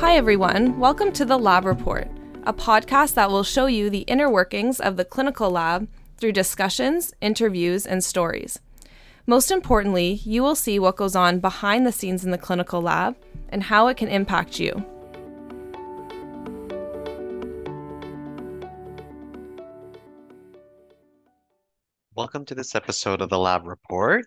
Hi, everyone. Welcome to the Lab Report, a podcast that will show you the inner workings of the clinical lab through discussions, interviews, and stories. Most importantly, you will see what goes on behind the scenes in the clinical lab and how it can impact you. Welcome to this episode of the Lab Report.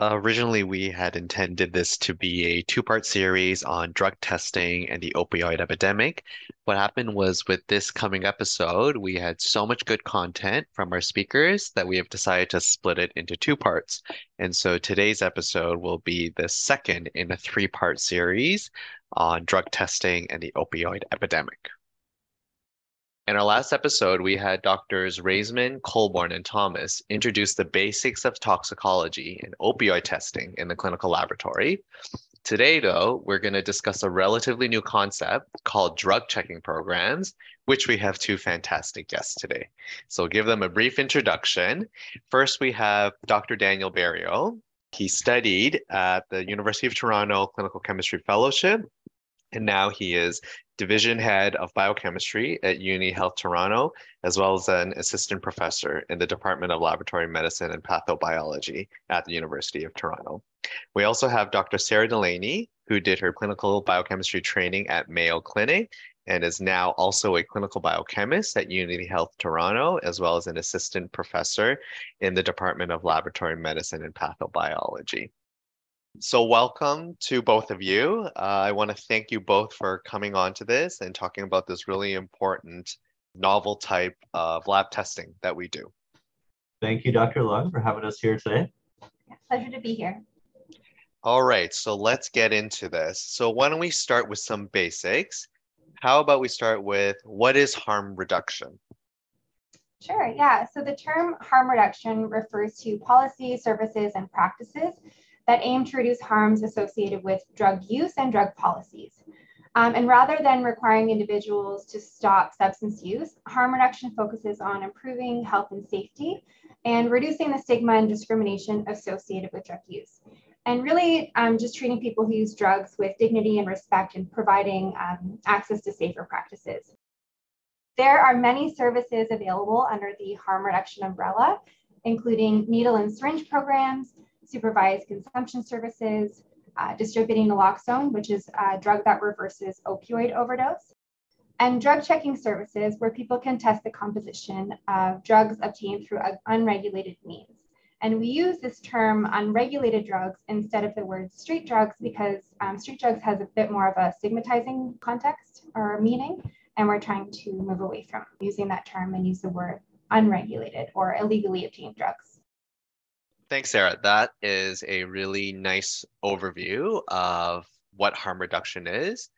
Originally, we had intended this to be a two-part series on drug testing and the opioid epidemic. What happened was with this coming episode, we had so much good content from our speakers that we have decided to split it into two parts. And so today's episode will be the second in a three-part series on drug testing and the opioid epidemic. In our last episode, we had doctors Raisman, Colborn, and Thomas introduce the basics of toxicology and opioid testing in the clinical laboratory. Today, though, we're going to discuss a relatively new concept called drug checking programs, which we have two fantastic guests today. So, I'll give them a brief introduction. First, we have Dr. Daniel Beriault. He studied at the University of Toronto Clinical Chemistry Fellowship and now he is division head of biochemistry at Unity Health Toronto, as well as an assistant professor in the Department of Laboratory Medicine and Pathobiology at the University of Toronto. We also have Dr. Sarah Delaney, who did her clinical biochemistry training at Mayo Clinic and is now also a clinical biochemist at Unity Health Toronto, as well as an assistant professor in the Department of Laboratory Medicine and Pathobiology. So, welcome to both of you. Uh, I want to thank you both for coming on to this and talking about this really important novel type of lab testing that we do. Thank you, Dr. Lung, for having us here today. pleasure to be here. All right, so let's get into this. So, why don't we start with some basics? How about we start with what is harm reduction? Sure, yeah. So, the term harm reduction refers to policies, services, and practices that aim to reduce harms associated with drug use and drug policies. Um, and rather than requiring individuals to stop substance use, harm reduction focuses on improving health and safety and reducing the stigma and discrimination associated with drug use. And really um, just treating people who use drugs with dignity and respect and providing um, access to safer practices. There are many services available under the harm reduction umbrella, including needle and syringe programs, supervised consumption services, uh, distributing naloxone, which is a drug that reverses opioid overdose, and drug checking services where people can test the composition of drugs obtained through unregulated means. And we use this term unregulated drugs instead of the word street drugs because um, street drugs has a bit more of a stigmatizing context or meaning. And we're trying to move away from using that term and use the word unregulated or illegally obtained drugs. Thanks, Sarah. That is a really nice overview of what harm reduction is.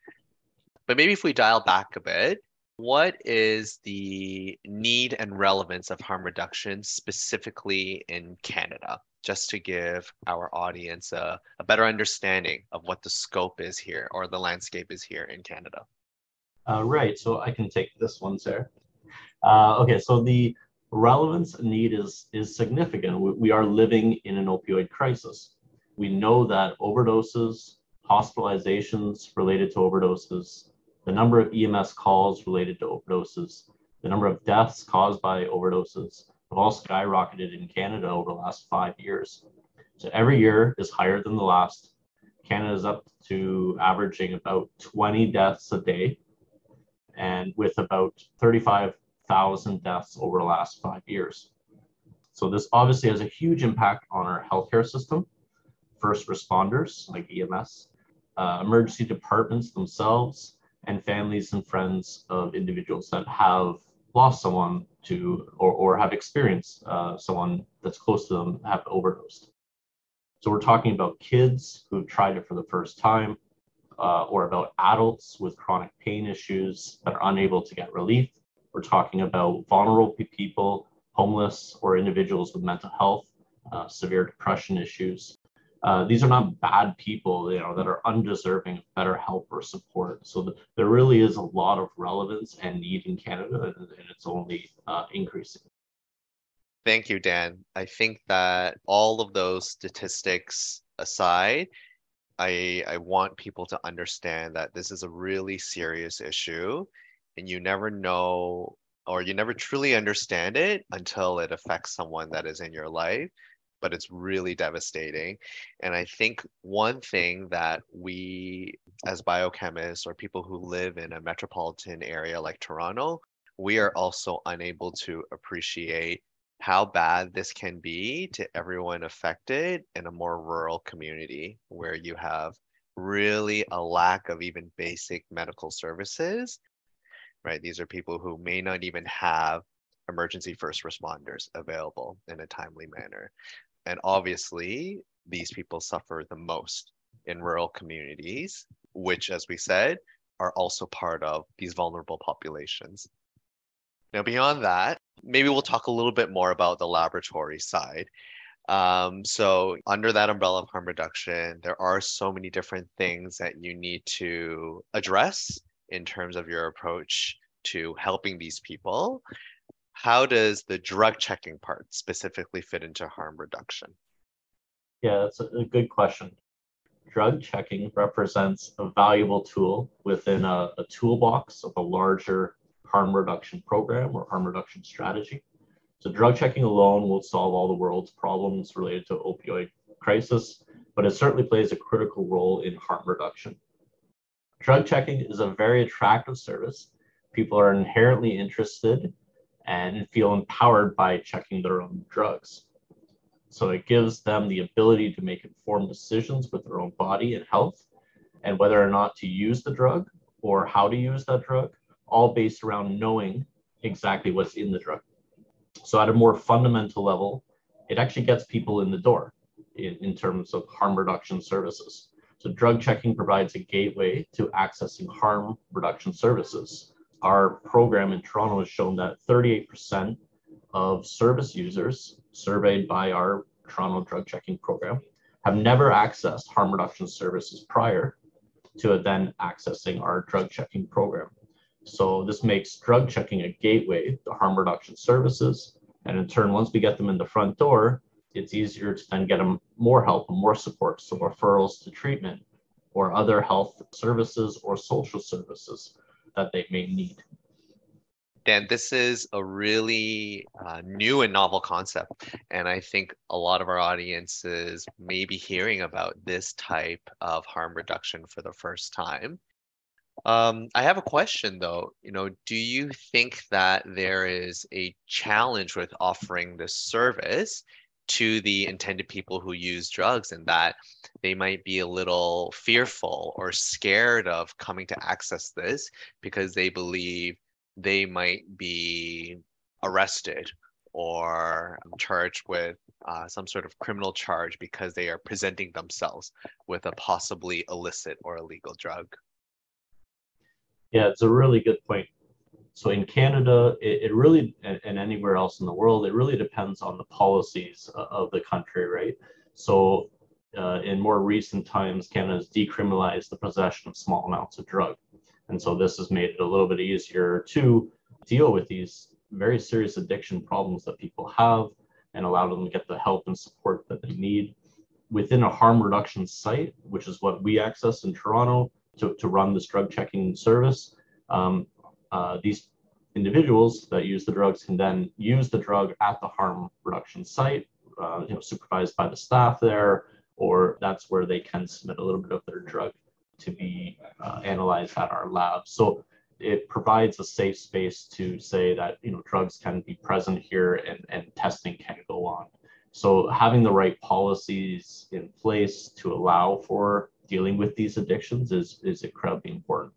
But maybe if we dial back a bit, what is the need and relevance of harm reduction specifically in Canada? Just to give our audience a, a better understanding of what the scope is here or the landscape is here in Canada. Uh, right. So I can take this one, Sarah. Uh, okay. So the relevance and need is, is significant. We, we are living in an opioid crisis. We know that overdoses, hospitalizations related to overdoses, the number of EMS calls related to overdoses, the number of deaths caused by overdoses have all skyrocketed in Canada over the last five years. So every year is higher than the last. Canada is up to averaging about 20 deaths a day and with about 35 thousand deaths over the last five years. So this obviously has a huge impact on our healthcare system, first responders like EMS, uh, emergency departments themselves, and families and friends of individuals that have lost someone to or, or have experienced uh, someone that's close to them have overdosed. So we're talking about kids who've tried it for the first time, uh, or about adults with chronic pain issues that are unable to get relief, we're talking about vulnerable people, homeless, or individuals with mental health, uh, severe depression issues. Uh, these are not bad people, you know, that are undeserving of better help or support. So the, there really is a lot of relevance and need in Canada, and, and it's only uh, increasing. Thank you, Dan. I think that all of those statistics aside, I I want people to understand that this is a really serious issue and you never know or you never truly understand it until it affects someone that is in your life but it's really devastating. And i think one thing that we as biochemists or people who live in a metropolitan area like toronto we are also unable to appreciate how bad this can be to everyone affected in a more rural community where you have really a lack of even basic medical services right? These are people who may not even have emergency first responders available in a timely manner. And obviously, these people suffer the most in rural communities, which, as we said, are also part of these vulnerable populations. Now, beyond that, maybe we'll talk a little bit more about the laboratory side. Um, so, under that umbrella of harm reduction, there are so many different things that you need to address in terms of your approach to helping these people. How does the drug checking part specifically fit into harm reduction? Yeah, that's a good question. Drug checking represents a valuable tool within a, a toolbox of a larger harm reduction program or harm reduction strategy. So drug checking alone will solve all the world's problems related to opioid crisis, but it certainly plays a critical role in harm reduction. Drug checking is a very attractive service. People are inherently interested and feel empowered by checking their own drugs. So it gives them the ability to make informed decisions with their own body and health and whether or not to use the drug or how to use that drug, all based around knowing exactly what's in the drug. So at a more fundamental level, it actually gets people in the door in, in terms of harm reduction services. So drug checking provides a gateway to accessing harm reduction services. Our program in Toronto has shown that 38% of service users surveyed by our Toronto drug checking program have never accessed harm reduction services prior to then accessing our drug checking program. So this makes drug checking a gateway to harm reduction services. And in turn, once we get them in the front door, it's easier to then get them more help and more support. So referrals to treatment or other health services or social services that they may need. Dan, this is a really uh, new and novel concept. And I think a lot of our audiences may be hearing about this type of harm reduction for the first time. Um, I have a question though. You know, do you think that there is a challenge with offering this service to the intended people who use drugs and that they might be a little fearful or scared of coming to access this because they believe they might be arrested or charged with uh, some sort of criminal charge because they are presenting themselves with a possibly illicit or illegal drug. Yeah, it's a really good point. So in Canada, it, it really, and, anywhere else in the world, it really depends on the policies of the country, right? So uh, in more recent times, Canada has decriminalized the possession of small amounts of drug. And so this has made it a little bit easier to deal with these very serious addiction problems that people have and allow them to get the help and support that they need. Within a harm reduction site, which is what we access in Toronto to, to run this drug checking service, um, uh, these individuals that use the drugs can then use the drug at the harm reduction site, uh, you know, supervised by the staff there, or that's where they can submit a little bit of their drug to be uh, analyzed at our lab. So it provides a safe space to say that you know drugs can be present here and, and testing can go on. So having the right policies in place to allow for dealing with these addictions is is incredibly important.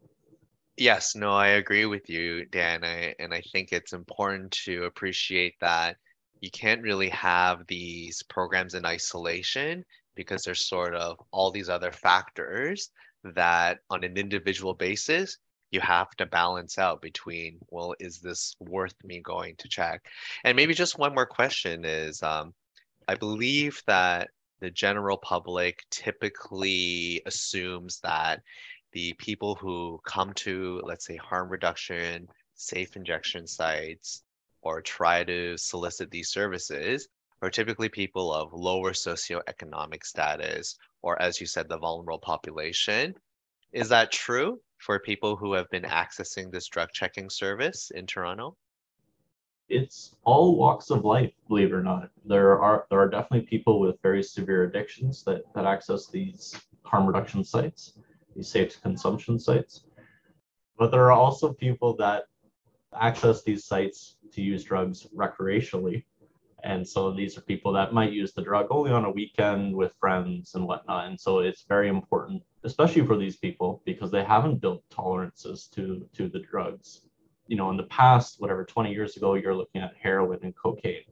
Yes, no, I agree with you, Dan. I, and I think it's important to appreciate that you can't really have these programs in isolation because there's sort of all these other factors that on an individual basis you have to balance out between well is this worth me going to check and maybe just one more question is um, i believe that the general public typically assumes that the people who come to, let's say, harm reduction, safe injection sites, or try to solicit these services are typically people of lower socioeconomic status or as you said, the vulnerable population. Is that true for people who have been accessing this drug checking service in Toronto? It's all walks of life, believe it or not. There are there are definitely people with very severe addictions that, that access these harm reduction sites, safe consumption sites. But there are also people that access these sites to use drugs recreationally. And so these are people that might use the drug only on a weekend with friends and whatnot. And so it's very important, especially for these people, because they haven't built tolerances to, to the drugs. You know, in the past, whatever, 20 years ago, you're looking at heroin and cocaine.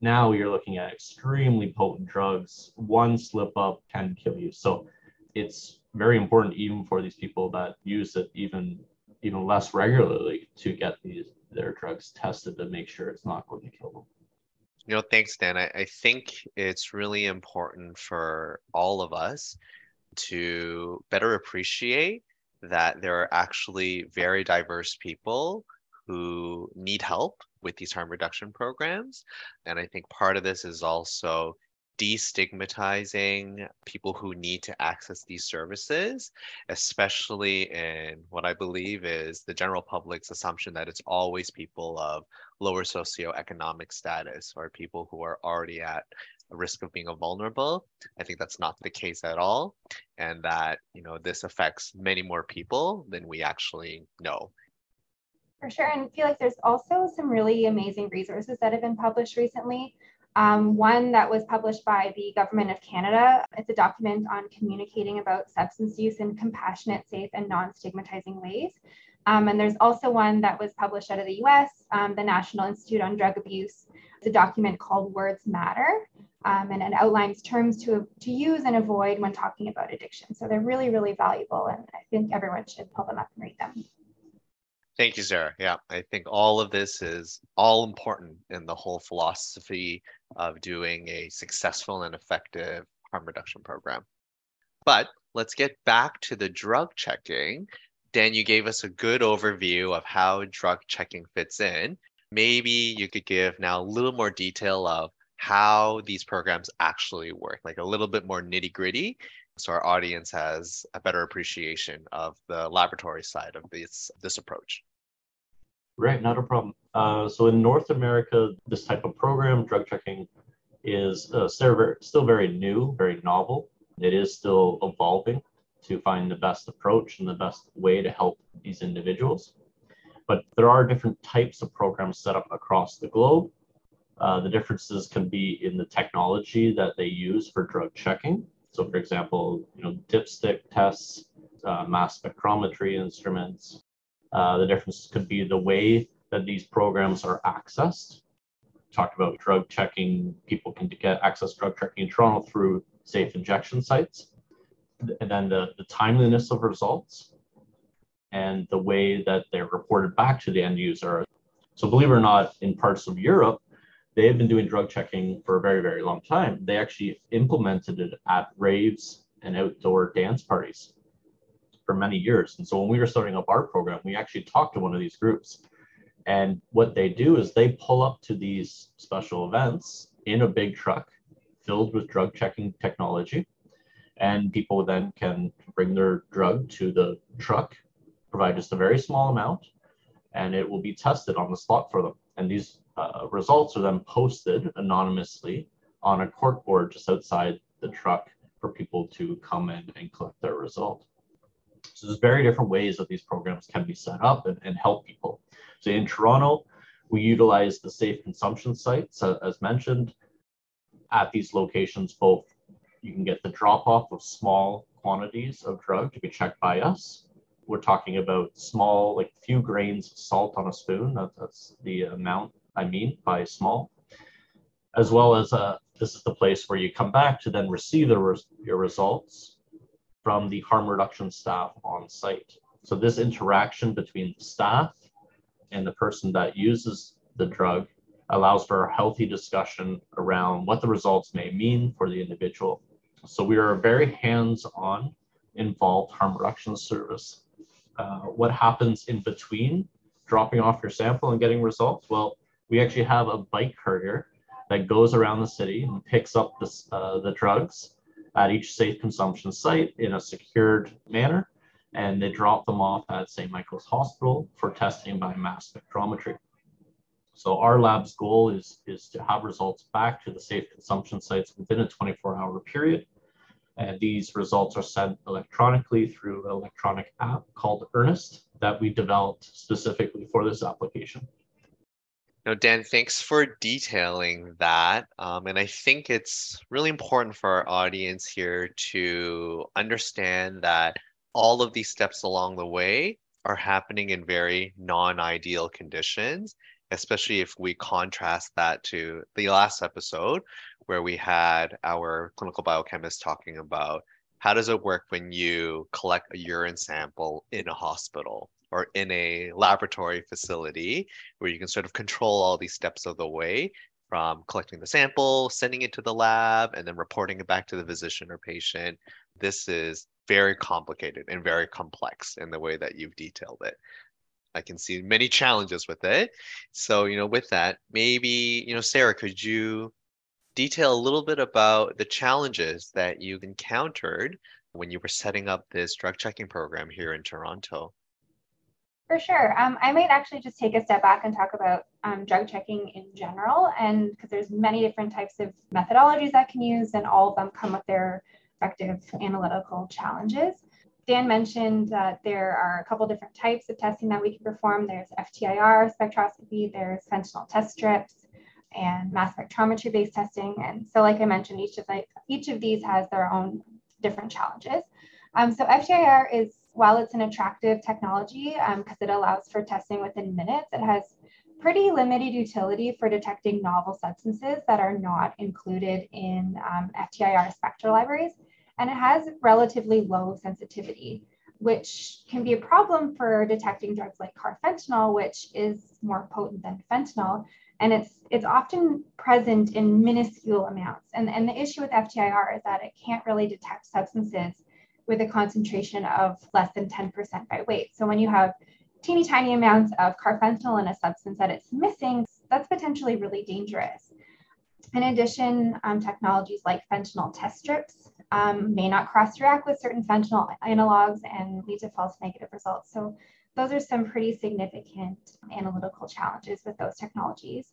Now you're looking at extremely potent drugs. One slip up can kill you. So it's very important even for these people that use it even even less regularly to get these their drugs tested to make sure it's not going to kill them. You know, thanks, Dan. I, I think it's really important for all of us to better appreciate that there are actually very diverse people who need help with these harm reduction programs. And I think part of this is also destigmatizing people who need to access these services, especially in what I believe is the general public's assumption that it's always people of lower socioeconomic status or people who are already at risk of being vulnerable. I think that's not the case at all. And that, you know, this affects many more people than we actually know. For sure. And feel like there's also some really amazing resources that have been published recently um, one that was published by the Government of Canada. It's a document on communicating about substance use in compassionate, safe, and non stigmatizing ways. Um, and there's also one that was published out of the US, um, the National Institute on Drug Abuse. It's a document called Words Matter, um, and it outlines terms to, to use and avoid when talking about addiction. So they're really, really valuable, and I think everyone should pull them up and read them. Thank you, Sarah. Yeah, I think all of this is all important in the whole philosophy of doing a successful and effective harm reduction program. But let's get back to the drug checking. Dan, you gave us a good overview of how drug checking fits in. Maybe you could give now a little more detail of how these programs actually work, like a little bit more nitty gritty, so our audience has a better appreciation of the laboratory side of this this approach. Right, not a problem. Uh, so in North America, this type of program, drug checking, is uh, still very new, very novel. It is still evolving to find the best approach and the best way to help these individuals. But there are different types of programs set up across the globe. Uh, the differences can be in the technology that they use for drug checking. So, for example, you know, dipstick tests, uh, mass spectrometry instruments, uh, the difference could be the way that these programs are accessed. Talked about drug checking. People can get access drug checking in Toronto through safe injection sites. And then the, the timeliness of results and the way that they're reported back to the end user. So believe it or not, in parts of Europe, they've been doing drug checking for a very, very long time. They actually implemented it at raves and outdoor dance parties for many years. And so when we were starting up our program, we actually talked to one of these groups. And what they do is they pull up to these special events in a big truck filled with drug checking technology. And people then can bring their drug to the truck, provide just a very small amount, and it will be tested on the spot for them. And these uh, results are then posted anonymously on a cork board just outside the truck for people to come in and collect their result. So there's very different ways that these programs can be set up and, and help people. So in Toronto, we utilize the safe consumption sites, uh, as mentioned. At these locations, both you can get the drop off of small quantities of drug to be checked by us. We're talking about small, like few grains of salt on a spoon. That, that's the amount I mean by small. As well as uh, this is the place where you come back to then receive the res- your results from the harm reduction staff on site. So this interaction between the staff and the person that uses the drug allows for a healthy discussion around what the results may mean for the individual. So we are a very hands-on involved harm reduction service. Uh, what happens in between dropping off your sample and getting results? Well, we actually have a bike courier that goes around the city and picks up this, uh, the drugs at each safe consumption site in a secured manner, and they drop them off at St. Michael's Hospital for testing by mass spectrometry. So our lab's goal is, is to have results back to the safe consumption sites within a 24 hour period. And these results are sent electronically through an electronic app called Earnest that we developed specifically for this application. Now, Dan, thanks for detailing that. Um, and I think it's really important for our audience here to understand that all of these steps along the way are happening in very non ideal conditions, especially if we contrast that to the last episode where we had our clinical biochemist talking about how does it work when you collect a urine sample in a hospital or in a laboratory facility where you can sort of control all these steps of the way from collecting the sample, sending it to the lab, and then reporting it back to the physician or patient. This is very complicated and very complex in the way that you've detailed it. I can see many challenges with it. So, you know, with that, maybe, you know, Sarah, could you detail a little bit about the challenges that you've encountered when you were setting up this drug checking program here in Toronto? For sure. Um, I might actually just take a step back and talk about um, drug checking in general, and because there's many different types of methodologies that can use, and all of them come with their respective analytical challenges. Dan mentioned that there are a couple different types of testing that we can perform. There's FTIR spectroscopy, there's fentanyl test strips, and mass spectrometry based testing. And so, like I mentioned, each of the, each of these has their own different challenges. Um, so FTIR is while it's an attractive technology because um, it allows for testing within minutes, it has pretty limited utility for detecting novel substances that are not included in um, FTIR spectral libraries. And it has relatively low sensitivity, which can be a problem for detecting drugs like carfentanil, which is more potent than fentanyl. And it's, it's often present in minuscule amounts. And, and the issue with FTIR is that it can't really detect substances with a concentration of less than 10% by weight. So when you have teeny tiny amounts of carfentanil in a substance that it's missing, that's potentially really dangerous. In addition, um, technologies like fentanyl test strips um, may not cross-react with certain fentanyl analogs and lead to false negative results. So those are some pretty significant analytical challenges with those technologies.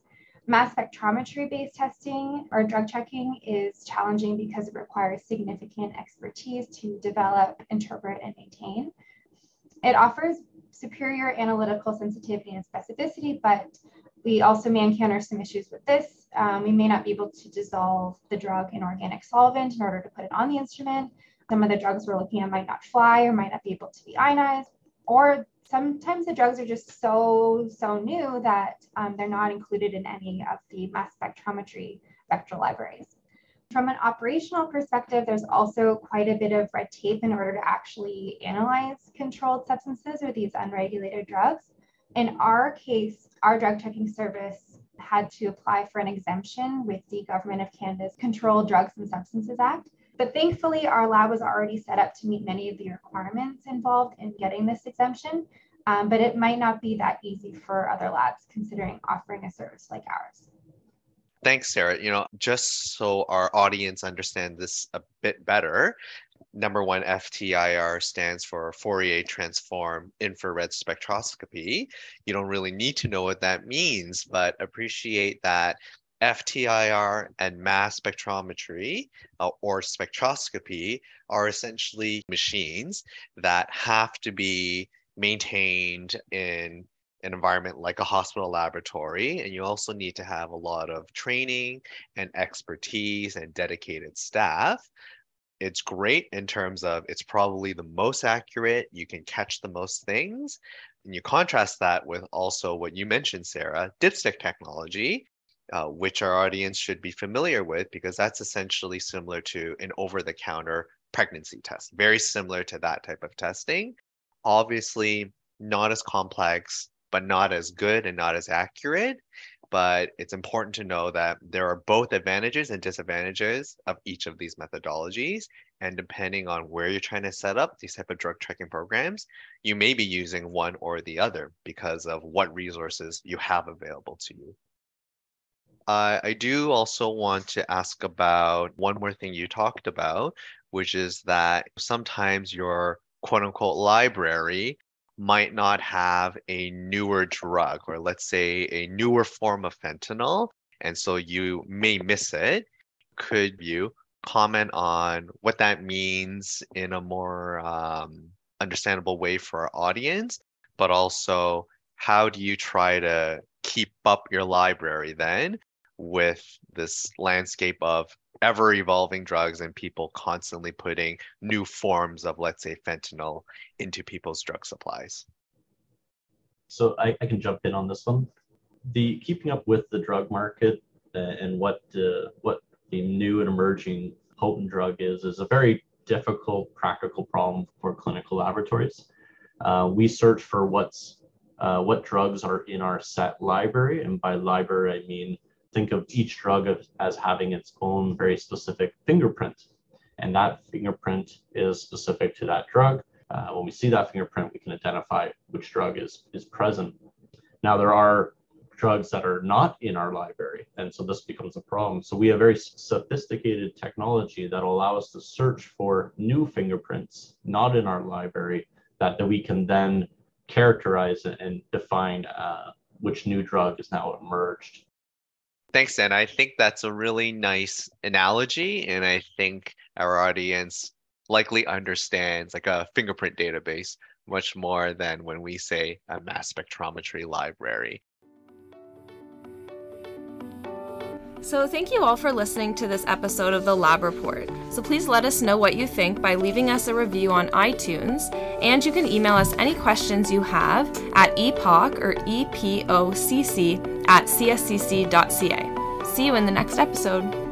Mass spectrometry based testing or drug checking is challenging because it requires significant expertise to develop, interpret, and maintain. It offers superior analytical sensitivity and specificity, but we also may encounter some issues with this. Um, we may not be able to dissolve the drug in organic solvent in order to put it on the instrument. Some of the drugs we're looking at might not fly or might not be able to be ionized, or sometimes the drugs are just so, so new that um, they're not included in any of the mass spectrometry spectral libraries. From an operational perspective, there's also quite a bit of red tape in order to actually analyze controlled substances or these unregulated drugs. In our case, our drug checking service had to apply for an exemption with the Government of Canada's Controlled Drugs and Substances Act. But thankfully, our lab was already set up to meet many of the requirements involved in getting this exemption. Um, but it might not be that easy for other labs considering offering a service like ours. Thanks, Sarah. You know, just so our audience understand this a bit better, number one, FTIR stands for Fourier Transform Infrared Spectroscopy. You don't really need to know what that means, but appreciate that FTIR and mass spectrometry uh, or spectroscopy are essentially machines that have to be maintained in an environment like a hospital laboratory. And you also need to have a lot of training and expertise and dedicated staff. It's great in terms of it's probably the most accurate, you can catch the most things. And you contrast that with also what you mentioned, Sarah, dipstick technology, uh, which our audience should be familiar with because that's essentially similar to an over the counter pregnancy test, very similar to that type of testing. Obviously, not as complex, but not as good and not as accurate. But it's important to know that there are both advantages and disadvantages of each of these methodologies. And depending on where you're trying to set up these type of drug tracking programs, you may be using one or the other because of what resources you have available to you. I do also want to ask about one more thing you talked about, which is that sometimes your quote unquote library might not have a newer drug or let's say a newer form of fentanyl, and so you may miss it. Could you comment on what that means in a more um, understandable way for our audience, but also how do you try to keep up your library then with this landscape of ever evolving drugs and people constantly putting new forms of, let's say, fentanyl into people's drug supplies. So I, I can jump in on this one. The keeping up with the drug market uh, and what uh, what the new and emerging potent drug is is a very difficult practical problem for clinical laboratories. Uh, we search for what's uh, what drugs are in our set library, and by library I mean think of each drug as having its own very specific fingerprint. And that fingerprint is specific to that drug. Uh, when we see that fingerprint, we can identify which drug is, is present. Now, there are drugs that are not in our library, and so this becomes a problem. So we have very sophisticated technology that will allow us to search for new fingerprints not in our library that, that we can then characterize and define uh, which new drug is now emerged Thanks, Dan. I think that's a really nice analogy, and I think our audience likely understands like a fingerprint database much more than when we say a mass spectrometry library. So, thank you all for listening to this episode of the Lab Report. So, please let us know what you think by leaving us a review on iTunes, and you can email us any questions you have at epoch or epocc at cscc.ca. See you in the next episode.